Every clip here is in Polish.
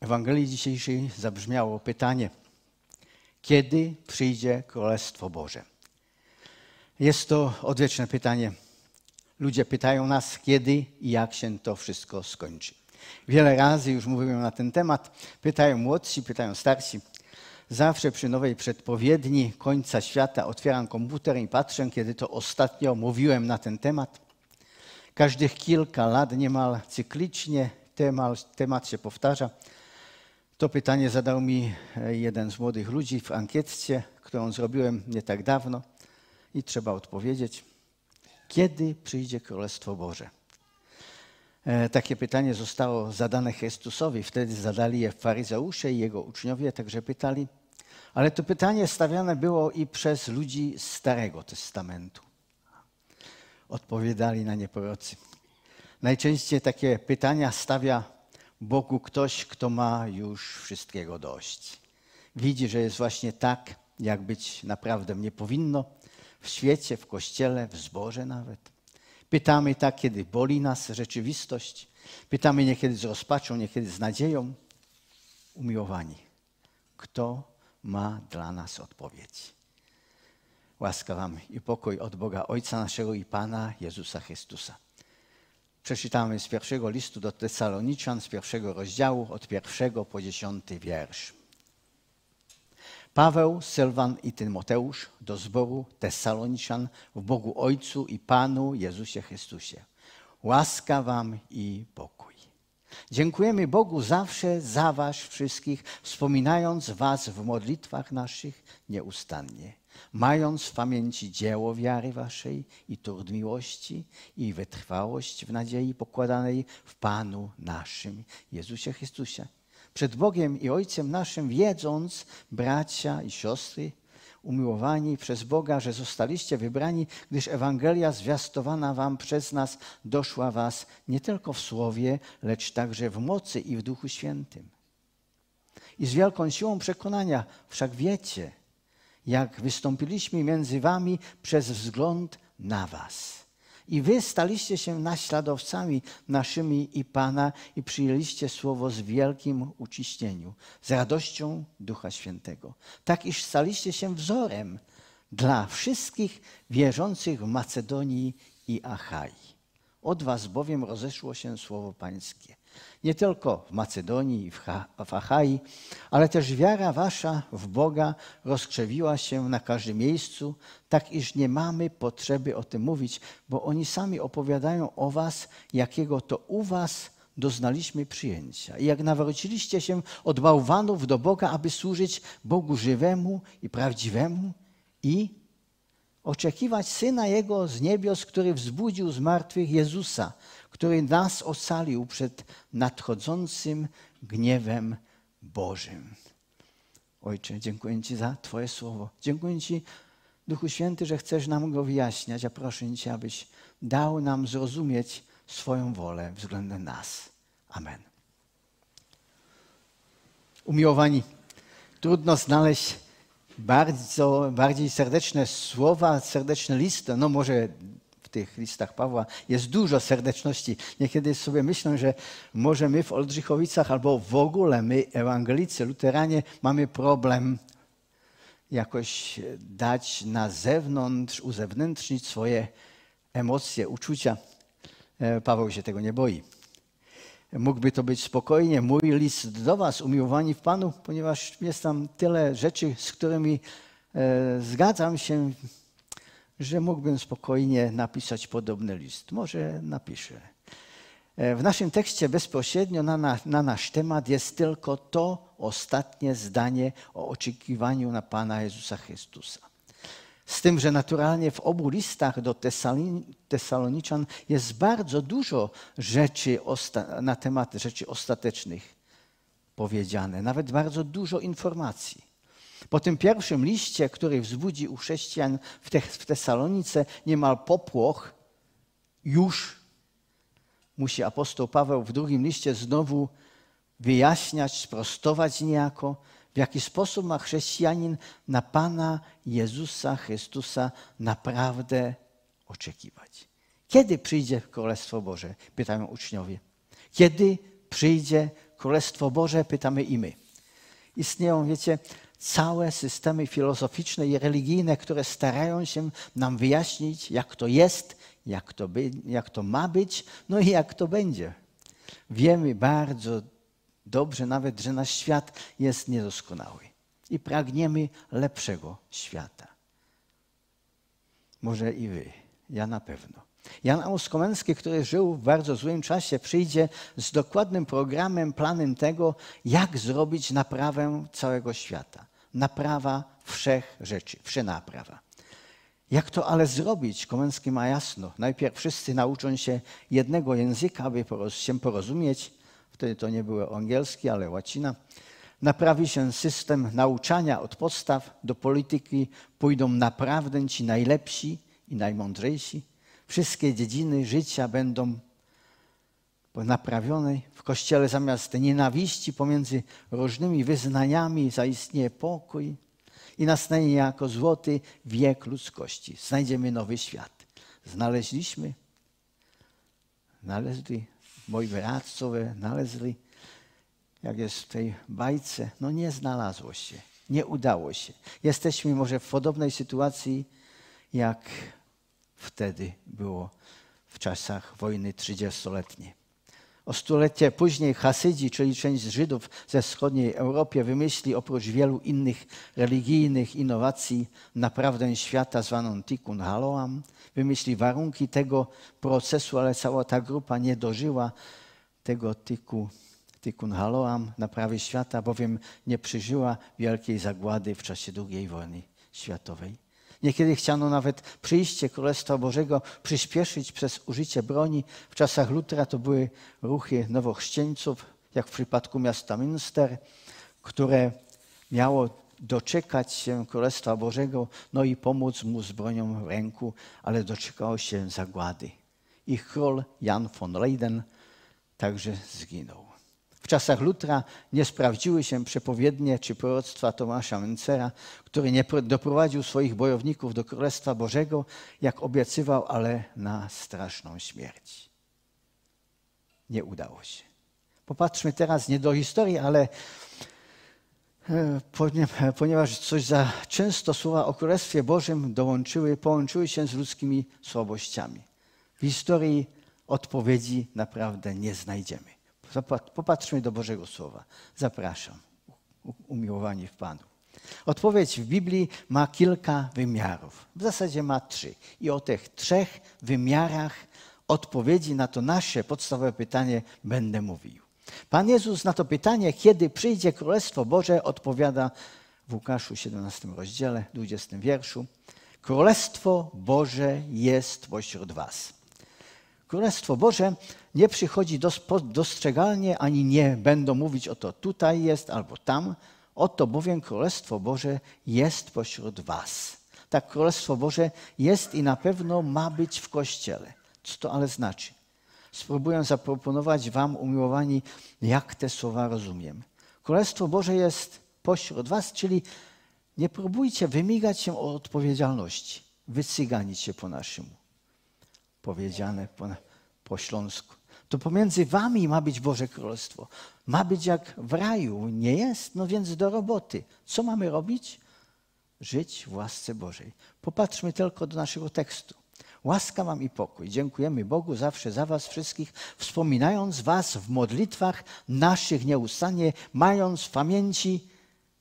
Ewangelii dzisiejszej zabrzmiało pytanie: Kiedy przyjdzie Królestwo Boże? Jest to odwieczne pytanie. Ludzie pytają nas, kiedy i jak się to wszystko skończy. Wiele razy już mówiłem na ten temat. Pytają młodsi, pytają starsi. Zawsze przy nowej przedpowiedni końca świata otwieram komputer i patrzę, kiedy to ostatnio mówiłem na ten temat. Każdych kilka lat niemal cyklicznie temat, temat się powtarza. To pytanie zadał mi e, jeden z młodych ludzi w ankietce, którą zrobiłem nie tak dawno i trzeba odpowiedzieć. Kiedy przyjdzie Królestwo Boże? E, takie pytanie zostało zadane Chrystusowi. Wtedy zadali je faryzeusze i jego uczniowie także pytali. Ale to pytanie stawiane było i przez ludzi Starego Testamentu. Odpowiadali na nie prorocy. Najczęściej takie pytania stawia Bogu ktoś, kto ma już wszystkiego dość. Widzi, że jest właśnie tak, jak być naprawdę nie powinno w świecie, w kościele, w zborze nawet. Pytamy tak, kiedy boli nas rzeczywistość. Pytamy niekiedy z rozpaczą, niekiedy z nadzieją. Umiłowani, kto ma dla nas odpowiedź? Łaska Wam i pokój od Boga Ojca naszego i Pana Jezusa Chrystusa. Przeczytamy z pierwszego listu do Tesaloniczan, z pierwszego rozdziału, od pierwszego po dziesiąty wiersz. Paweł, Sylwan i Tymoteusz do zboru Tesaloniczan w Bogu Ojcu i Panu Jezusie Chrystusie. Łaska wam i pokój. Dziękujemy Bogu zawsze za was wszystkich, wspominając was w modlitwach naszych nieustannie, mając w pamięci dzieło wiary waszej i trud miłości i wytrwałość w nadziei pokładanej w Panu naszym, Jezusie Chrystusie przed Bogiem i Ojcem naszym, wiedząc, bracia i siostry, umiłowani przez Boga, że zostaliście wybrani, gdyż Ewangelia zwiastowana wam przez nas doszła was nie tylko w słowie, lecz także w mocy i w Duchu Świętym. I z wielką siłą przekonania, wszak wiecie, jak wystąpiliśmy między wami przez wzgląd na was i wy staliście się naśladowcami naszymi i Pana i przyjęliście słowo z wielkim uciśnieniu, z radością Ducha Świętego. Tak iż staliście się wzorem dla wszystkich wierzących w Macedonii i Achai. Od was bowiem rozeszło się słowo Pańskie nie tylko w Macedonii i w Achai, ale też wiara wasza w Boga rozkrzewiła się na każdym miejscu, tak iż nie mamy potrzeby o tym mówić, bo oni sami opowiadają o was, jakiego to u was doznaliśmy przyjęcia. I jak nawróciliście się od bałwanów do Boga, aby służyć Bogu żywemu i prawdziwemu i oczekiwać Syna Jego z niebios, który wzbudził z martwych Jezusa, który nas ocalił przed nadchodzącym gniewem Bożym. Ojcze, dziękuję Ci za Twoje słowo. Dziękuję Ci, Duchu Święty, że chcesz nam go wyjaśniać, a proszę Cię, abyś dał nam zrozumieć swoją wolę względem nas. Amen. Umiłowani, trudno znaleźć bardzo, bardziej serdeczne słowa, serdeczne listy. No może tych listach Pawła jest dużo serdeczności. Niekiedy sobie myślę, że może my w Oldrzychowicach albo w ogóle my, ewangelicy, luteranie, mamy problem jakoś dać na zewnątrz, uzewnętrznić swoje emocje, uczucia. E, Paweł się tego nie boi. Mógłby to być spokojnie mój list do Was, umiłowani w Panu, ponieważ jest tam tyle rzeczy, z którymi e, zgadzam się że mógłbym spokojnie napisać podobny list. Może napiszę. E, w naszym tekście bezpośrednio na, na, na, nasz temat jest tylko to ostatnie zdanie o oczekiwaniu na Pana Jezusa Chrystusa. Z tym, że naturalnie w obu listach do Tesaloniczan jest bardzo dużo rzeczy na temat rzeczy ostatecznych powiedziane, nawet bardzo dużo informacji. Po tym pierwszym liście, który wzbudzi u chrześcijan w, te, w Tesalonice niemal popłoch, już musi apostoł Paweł w drugim liście znowu wyjaśniać, sprostować niejako, w jaki sposób ma chrześcijanin na Pana Jezusa Chrystusa naprawdę oczekiwać. Kiedy przyjdzie Królestwo Boże? Pytają uczniowie. Kiedy przyjdzie Królestwo Boże, pytamy i my. Istnieją, wiecie, całe systemy filozoficzne i religijne, które starają się nam wyjaśnić, jak to jest, jak to, by, jak to ma być, no i jak to będzie. Wiemy bardzo dobrze nawet, że nasz świat jest niedoskonały i pragniemy lepszego świata. Może i wy, ja na pewno. Jan Auskomenski, który żył w bardzo złym czasie, przyjdzie z dokładnym programem, planem tego, jak zrobić naprawę całego świata. Naprawa wszech rzeczy, wszenaprawa. Jak to ale zrobić? Komenski ma jasno. Najpierw wszyscy nauczą się jednego języka, aby się porozumieć. Wtedy to nie było angielski, ale łacina. Naprawi się system nauczania od podstaw. Do polityki pójdą naprawdę ci najlepsi i najmądrzejsi. Wszystkie dziedziny życia będą naprawione. W Kościele zamiast nienawiści pomiędzy różnymi wyznaniami zaistnieje pokój i nastanie jako złoty wiek ludzkości. Znajdziemy nowy świat. Znaleźliśmy, znaleźli, moi radcowie znaleźli, jak jest w tej bajce, no nie znalazło się, nie udało się. Jesteśmy może w podobnej sytuacji, jak wtedy było w czasach wojny trzydziestoletniej. O stulecie później Hasydzi, czyli część Żydów ze wschodniej Europy, wymyśli oprócz wielu innych religijnych innowacji naprawę świata zwaną Tikkun Haloam. Wymyśli warunki tego procesu, ale cała ta grupa nie dożyła tego tiku, Tikkun Haloam, naprawy świata, bowiem nie przeżyła wielkiej zagłady w czasie II wojny światowej. Niekiedy chciano nawet przyjście Królestwa Bożego przyspieszyć przez użycie broni. W czasach Lutra to były ruchy nowochrzcieńców, jak w przypadku miasta Münster, które miało doczekać się Królestwa Bożego, no i pomóc mu z bronią w ręku, ale doczekało się zagłady. Ich król Jan von Leyden także zginął czasach Lutra nie sprawdziły się przepowiednie czy proroctwa Tomasza Mencera, który nie doprowadził swoich bojowników do Królestwa Bożego, jak obiecywał, ale na straszną śmierć. Nie udało się. Popatrzmy teraz nie do historii, ale e, ponieważ coś za często słowa o Królestwie Bożym dołączyły, połączyły się z ludzkimi słabościami. W historii odpowiedzi naprawdę nie znajdziemy. Popatrzmy do Bożego Słowa. Zapraszam, umiłowani w Panu. Odpowiedź w Biblii ma kilka wymiarów. W zasadzie ma trzy. I o tych trzech wymiarach odpowiedzi na to nasze podstawowe pytanie będę mówił. Pan Jezus na to pytanie, kiedy przyjdzie Królestwo Boże, odpowiada w Łukaszu 17 rozdziale, 20 wierszu. Królestwo Boże jest pośród was. Królestwo Boże nie przychodzi dostrzegalnie, ani nie będą mówić o to tutaj jest albo tam. Oto bowiem Królestwo Boże jest pośród was. Tak Królestwo Boże jest i na pewno ma być w Kościele. Co to ale znaczy? Spróbuję zaproponować wam, umiłowani, jak te słowa rozumiem. Królestwo Boże jest pośród was, czyli nie próbujcie wymigać się od odpowiedzialności, wycyganić się po naszemu powiedziane po, po śląsku. To pomiędzy wami ma być Boże Królestwo. Ma być jak w raju. Nie jest? No więc do roboty. Co mamy robić? Żyć w łasce Bożej. Popatrzmy tylko do naszego tekstu. Łaska wam i pokój. Dziękujemy Bogu zawsze za was wszystkich, wspominając was w modlitwach naszych nieustannie, mając w pamięci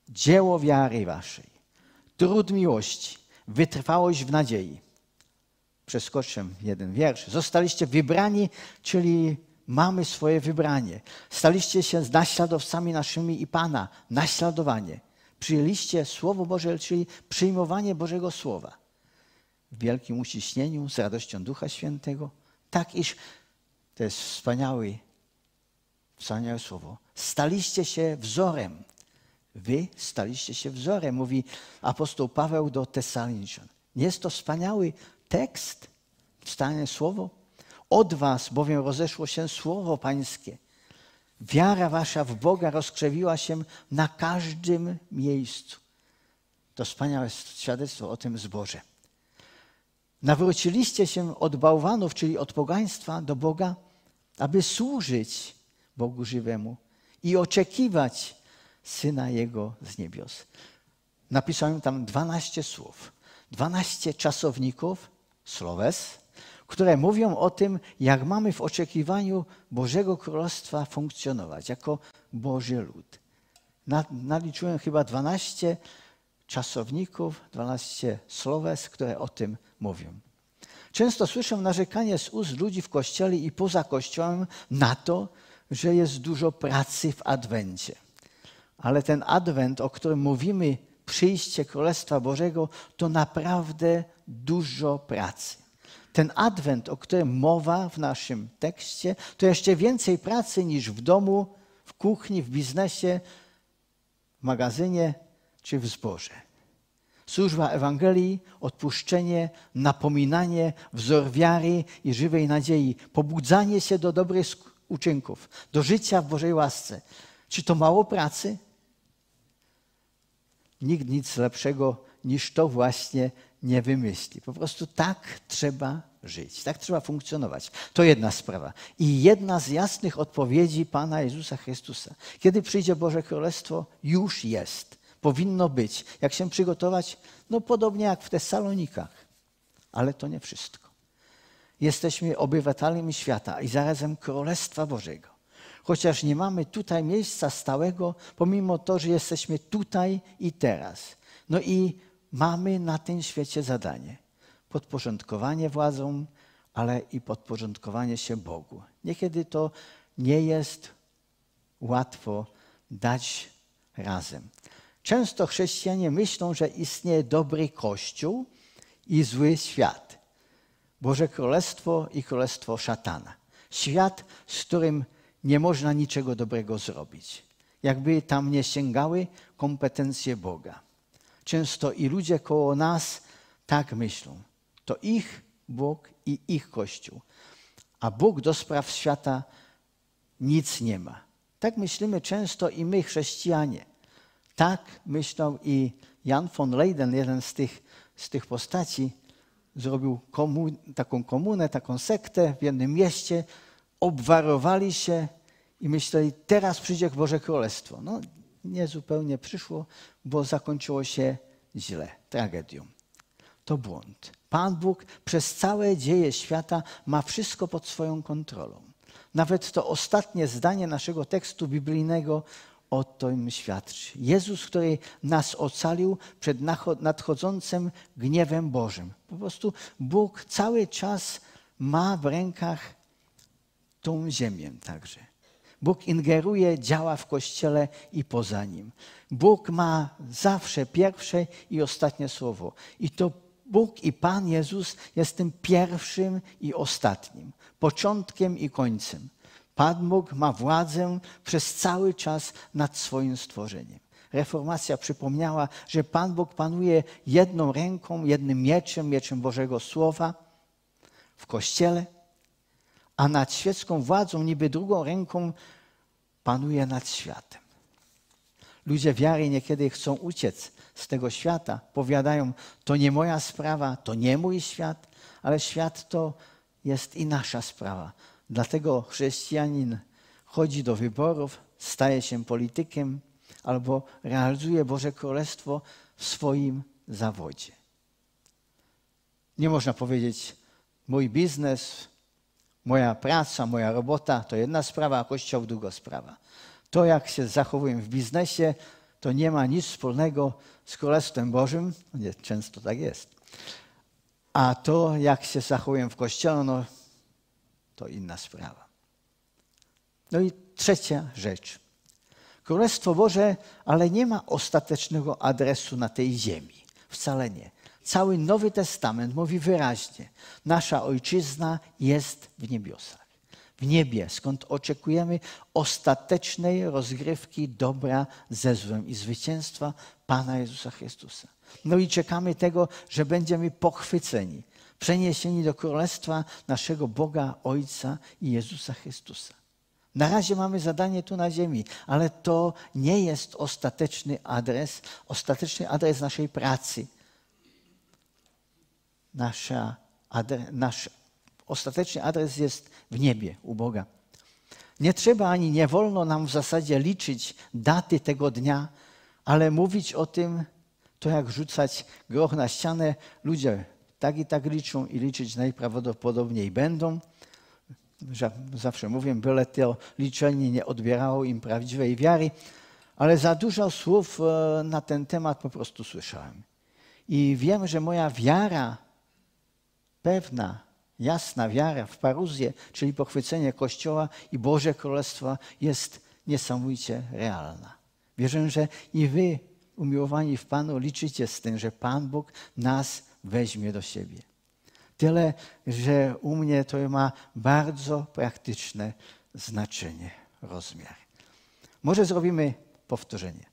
dzieło wiary waszej, trud miłości, wytrwałość w nadziei przeskoczę jeden wiersz. Zostaliście wybrani, czyli mamy swoje wybranie. Staliście się naśladowcami naszymi i Pana, naśladowanie. Przyjęliście Słowo Boże, czyli przyjmowanie Bożego Słowa. W wielkim uciśnieniu, z radością Ducha Świętego. Tak iż, to jest wspaniały, wspaniałe słowo, staliście się wzorem. Wy staliście się wzorem, mówi apostoł Paweł do Tesaloniczan. Jest to wspaniały tekst, stanie słowo. Od was bowiem rozeszło się słowo pańskie. Wiara wasza w Boga rozkrzewiła się na każdym miejscu. To wspaniałe świadectwo o tym zboże. Nawróciliście się od bałwanów, czyli od pogaństwa do Boga, aby służyć Bogu żywemu i oczekiwać Syna Jego z niebios. Napisałem tam 12 słów, 12 czasowników, słowes, które mówią o tym, jak mamy w oczekiwaniu Bożego Królestwa funkcjonować jako Boży lud. Naliczyłem chyba 12 czasowników, 12 słowes, które o tym mówią. Często słyszę narzekanie z ust ludzi w kościele i poza kościołem na to, że jest dużo pracy w Adwencie. Ale ten Adwent, o którym mówimy, przyjście Królestwa Bożego, to naprawdę dużo pracy. Ten Adwent, o którym mowa w naszym tekście, to jeszcze więcej pracy niż w domu, w kuchni, w biznesie, w magazynie czy w zborze. Służba Ewangelii, odpuszczenie, napominanie, wzór wiary i żywej nadziei, pobudzanie się do dobrych uczynków, do życia w Bożej łasce. Czy to mało pracy? Nikt nic lepszego niż to właśnie nie wymyśli. Po prostu tak trzeba żyć, tak trzeba funkcjonować. To jedna sprawa. I jedna z jasnych odpowiedzi Pana Jezusa Chrystusa. Kiedy przyjdzie Boże Królestwo, już jest. Powinno być. Jak się przygotować? No podobnie jak w Tesalonikach. Ale to nie wszystko. Jesteśmy obywatelami świata i zarazem Królestwa Bożego. Chociaż nie mamy tutaj miejsca stałego, pomimo to, że jesteśmy tutaj i teraz. No i mamy na tym świecie zadanie. Podporządkowanie władzom, ale i podporządkowanie się Bogu. Niekiedy to nie jest łatwo dać razem. Często chrześcijanie myślą, że istnieje dobry Kościół i zły świat. Boże Królestwo i Królestwo szatana. Świat, z którym nie można niczego dobrego zrobić. Jakby tam nie sięgały kompetencje Boga. Często i ludzie koło nas tak myślą. To ich Bóg i ich Kościół. A Bóg do spraw świata nic nie ma. Tak myślimy często i my, chrześcijanie. Tak myślał i Jan von Leyden, jeden z tych, z tych postaci, zrobił komun, taką komunę, taką sektę w jednym mieście, obwarowali się i myśleli, teraz przyjdzie Boże Królestwo. No, nie zupełnie przyszło, bo zakończyło się źle, tragedią. To błąd. Pan Bóg przez całe dzieje świata ma wszystko pod swoją kontrolą. Nawet to ostatnie zdanie naszego tekstu biblijnego o tym świadczy. Jezus, który nas ocalił przed nadchodzącym gniewem Bożym. Po prostu Bóg cały czas ma w rękach tą ziemię także. Bóg ingeruje, działa w Kościele i poza nim. Bóg ma zawsze pierwsze i ostatnie słowo. I to Bóg i Pan Jezus jest tym pierwszym i ostatnim, początkiem i końcem. Pan Bóg ma władzę przez cały czas nad swoim stworzeniem. Reformacja przypomniała, że Pan Bóg panuje jedną ręką, jednym mieczem, mieczem Bożego Słowa w Kościele, a nad świecką władzą niby drugą ręką panuje nad światem. Ludzie wiary niekiedy chcą uciec z tego świata. Powiadają, to nie moja sprawa, to nie mój świat, ale świat to jest i nasza sprawa. Dlatego chrześcijanin chodzi do wyborów, staje się politykiem albo realizuje Boże Królestwo w swoim zawodzie. Nie można powiedzieć, mój biznes, moja praca, moja robota to jedna sprawa, a Kościół druga sprawa. To, jak się zachowuję w biznesie, to nie ma nic wspólnego z Królestwem Bożym. Nie, często tak jest. A to, jak się zachowuję w Kościele, no, to inna sprawa. No i trzecia rzecz. Królestwo Boże, ale nie ma ostatecznego adresu na tej ziemi. Wcale nie. Cały Nowy Testament mówi wyraźnie: nasza ojczyzna jest w niebiosach. W niebie, skąd oczekujemy ostatecznej rozgrywki dobra ze złem i zwycięstwa Pana Jezusa Chrystusa. No i czekamy tego, że będziemy pochwyceni, przeniesieni do królestwa naszego Boga, Ojca i Jezusa Chrystusa. Na razie mamy zadanie tu na ziemi, ale to nie jest ostateczny adres, ostateczny adres naszej pracy. Nasza, adre, nasz ostateczny adres jest w niebie u Boga. Nie trzeba ani nie wolno nam w zasadzie liczyć daty tego dnia, ale mówić o tym, to jak rzucać groch na ścianę. Ludzie tak i tak liczą i liczyć najprawdopodobniej będą. Zawsze mówię, byle to liczenie nie odbierało im prawdziwej wiary, ale za dużo słów e, na ten temat po prostu słyszałem. I wiem, że moja wiara, pewna, jasna wiara w paruzję, czyli pochwycenie Kościoła i Boże Królestwa jest niesamowicie realna. Wierzę, że i wy, umiłowani w Panu, liczycie z tym, że Pan Bóg nas weźmie do siebie. Tyle, że u mnie to ma bardzo praktyczne znaczenie, rozmiar. Może zrobimy powtórzenie.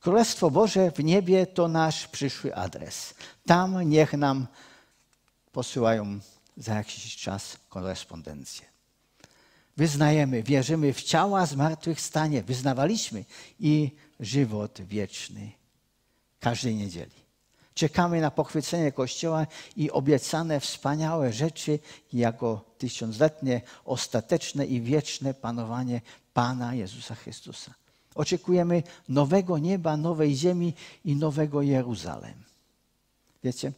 Królestwo Boże w niebie to nasz przyszły adres. Tam niech nam posyłają za jakiś czas korespondencję. Wyznajemy, wierzymy w ciała zmartwychwstanie. Wyznawaliśmy i żywot wieczny każdej niedzieli. Czekamy na pochwycenie Kościoła i obiecane wspaniałe rzeczy jako tysiącletnie, ostateczne i wieczne panowanie Pana Jezusa Chrystusa. Oczekujemy nowego nieba, nowej ziemi i nowego Jeruzalem. Wiecie,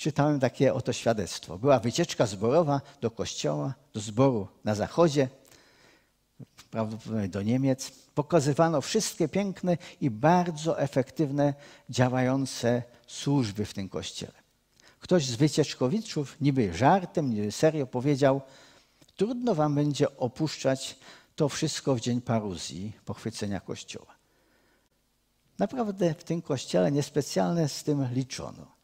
czytałem takie oto świadectwo. Była wycieczka zborowa do kościoła, do zboru na zachodzie, prawdopodobnie do Niemiec. Pokazywano wszystkie piękne i bardzo efektywne, działające służby w tym kościele. Ktoś z wycieczkowiczów, niby żartem, niby serio powiedział, trudno wam będzie opuszczać to wszystko w dzień paruzji, pochwycenia Kościoła. Naprawdę w tym Kościele niespecjalnie z tym liczono.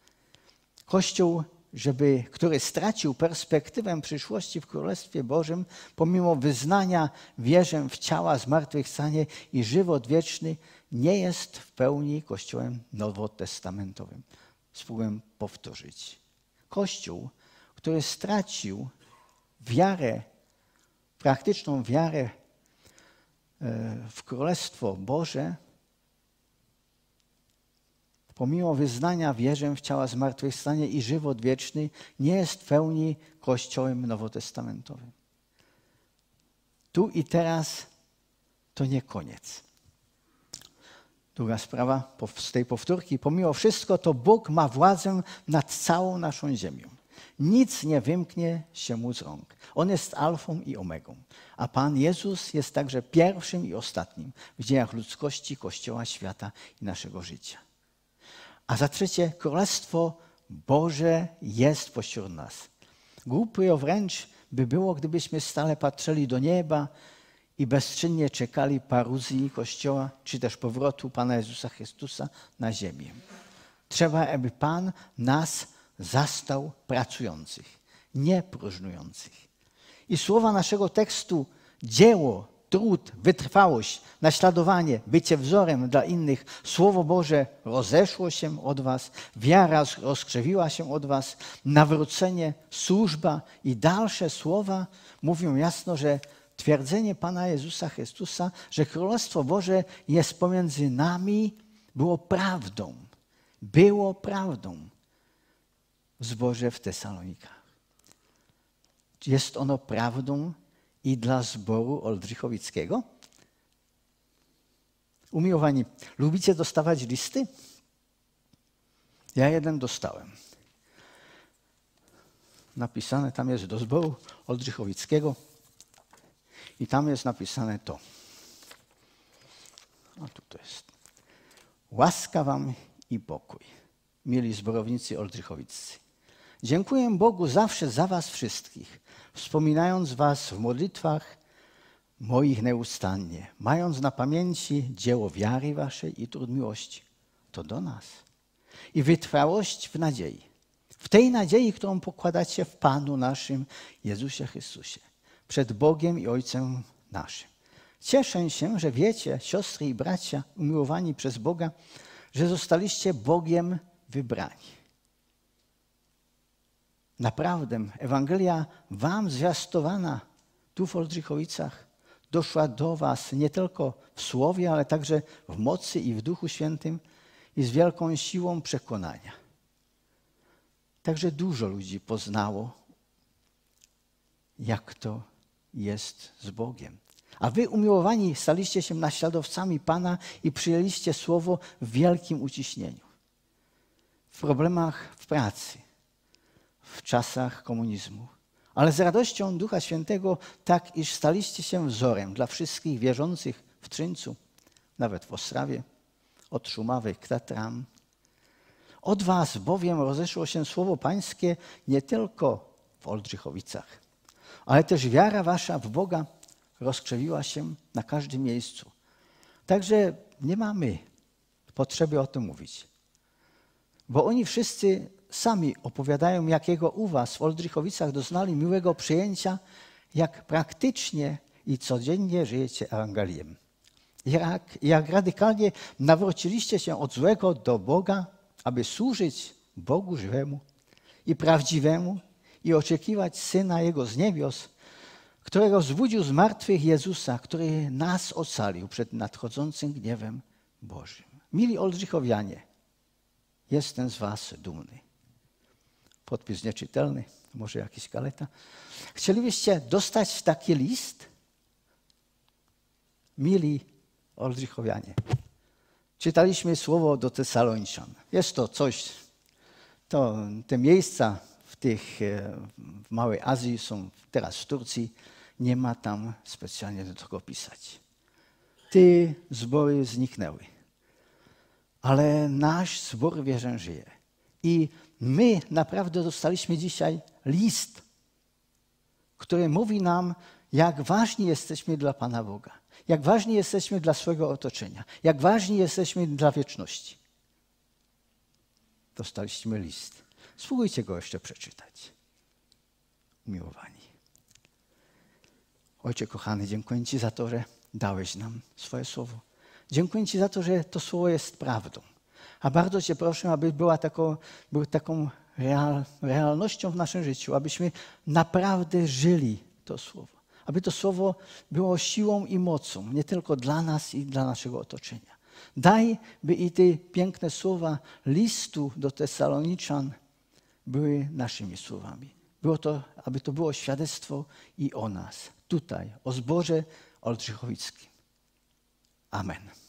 Kościół, żeby, który stracił perspektywę przyszłości w Królestwie Bożym, pomimo wyznania wierzę w ciała zmartwychwstanie i żywot wieczny, nie jest w pełni Kościołem nowotestamentowym. Spróbuję powtórzyć. Kościół, który stracił wiarę, praktyczną wiarę E, w Królestwo Boże, pomimo wyznania wierzę w ciała zmartwychwstanie i żywot wieczny, nie jest w pełni Kościołem nowotestamentowym. Tu i teraz to nie koniec. Druga sprawa z tej powtórki. Pomimo wszystko, to Bóg ma władzę nad całą naszą ziemią. Nic nie wymknie się mu z rąk. On jest alfą i omegą. A Pan Jezus jest także pierwszym i ostatnim w dziejach ludzkości, Kościoła, świata i naszego życia. A za trzecie, Królestwo Boże jest pośród nas. Głupio wręcz by było, gdybyśmy stale patrzyli do nieba i bezczynnie czekali paruzji Kościoła, czy też powrotu Pana Jezusa Chrystusa na ziemię. Trzeba, aby Pan nas zastał pracujących, nie próżnujących. I słowa naszego tekstu dzieło, trud, wytrwałość, naśladowanie, bycie wzorem dla innych, Słowo Boże rozeszło się od Was, wiara rozkrzewiła się od Was, nawrócenie, służba i dalsze słowa mówią jasno, że twierdzenie Pana Jezusa Chrystusa, że Królestwo Boże jest pomiędzy nami, było prawdą. Było prawdą w zborze w Tesalonikach. Jest ono prawdą i dla zboru Oldrzychowickiego? Umiłowani, lubicie dostawać listy? Ja jeden dostałem. Napisane tam jest do zboru Oldrzychowickiego i tam jest napisane to. A tu to jest. Łaska wam i pokój, mieli zborownicy Oldrzychowiccy. Dziękuję Bogu zawsze za Was wszystkich, wspominając Was w modlitwach moich nieustannie, mając na pamięci dzieło wiary Waszej i trud miłości. To do nas. I wytrwałość w nadziei. W tej nadziei, którą pokładacie w Panu naszym Jezusie Chrystusie, przed Bogiem i Ojcem naszym. Cieszę się, że wiecie, siostry i bracia umiłowani przez Boga, że zostaliście Bogiem wybrani. Naprawdę, Ewangelia Wam zwiastowana tu w Oldrzychowicach doszła do Was nie tylko w słowie, ale także w mocy i w Duchu Świętym i z wielką siłą przekonania. Także dużo ludzi poznało, jak to jest z Bogiem. A wy, umiłowani, staliście się naśladowcami Pana i przyjęliście słowo w wielkim uciśnieniu. W problemach w pracy, w czasach komunizmu, ale z radością Ducha Świętego, tak iż staliście się wzorem dla wszystkich wierzących w Trzyńcu, nawet w Ostrawie, od Szumawy k Tatram. Od was bowiem rozeszło się słowo pańskie nie tylko w Oldrzychowicach, ale też wiara wasza w Boga rozkrzewiła się na każdym miejscu. Także nie mamy potrzeby o tym mówić. Bo oni wszyscy sami opowiadają, jakiego u was w Oldrzychowicach doznali miłego przyjęcia, jak praktycznie i codziennie żyjecie Ewangeliем. Jak, jak radykalnie nawróciliście się od złego do Boga, aby służyć Bogu żywemu i prawdziwemu i oczekiwać Syna Jego z niebios, którego zbudził z martwych Jezusa, który nas ocalił przed nadchodzącym gniewem Bożym. Mili Oldrzychowianie, jestem z was dumny. Podpis nieczytelny, może jakiś kaleta. Chcielibyście dostać taki list? Mili Oldrzychowianie, czytaliśmy słowo do Tesaloniczan. Jest to coś, to te miejsca w tych e, w Małej Azji są teraz w Turcji, nie ma tam specjalnie do tego pisać. Te zbory zniknęły. Ale nasz zbór wierzę żyje. I my naprawdę dostaliśmy dzisiaj list, który mówi nam, jak ważni jesteśmy dla Pana Boga, jak ważni jesteśmy dla swojego otoczenia, jak ważni jesteśmy dla wieczności. Dostaliśmy list. Spróbujcie go jeszcze przeczytać. Umiłowani. Ojcze kochany, dziękuję Ci za to, że dałeś nam swoje słowo. Dziękuję Ci za to, że to słowo jest prawdą. A bardzo Cię proszę, aby była taką, był taką real, realnością w naszym życiu, abyśmy naprawdę żyli to słowo. Aby to słowo było siłą i mocą, nie tylko dla nas i dla naszego otoczenia. Daj, by i te piękne słowa listu do Tesaloniczan były naszymi słowami. Było to, aby to było świadectwo i o nas, tutaj, o zborze Oldrzychowickim. Amen.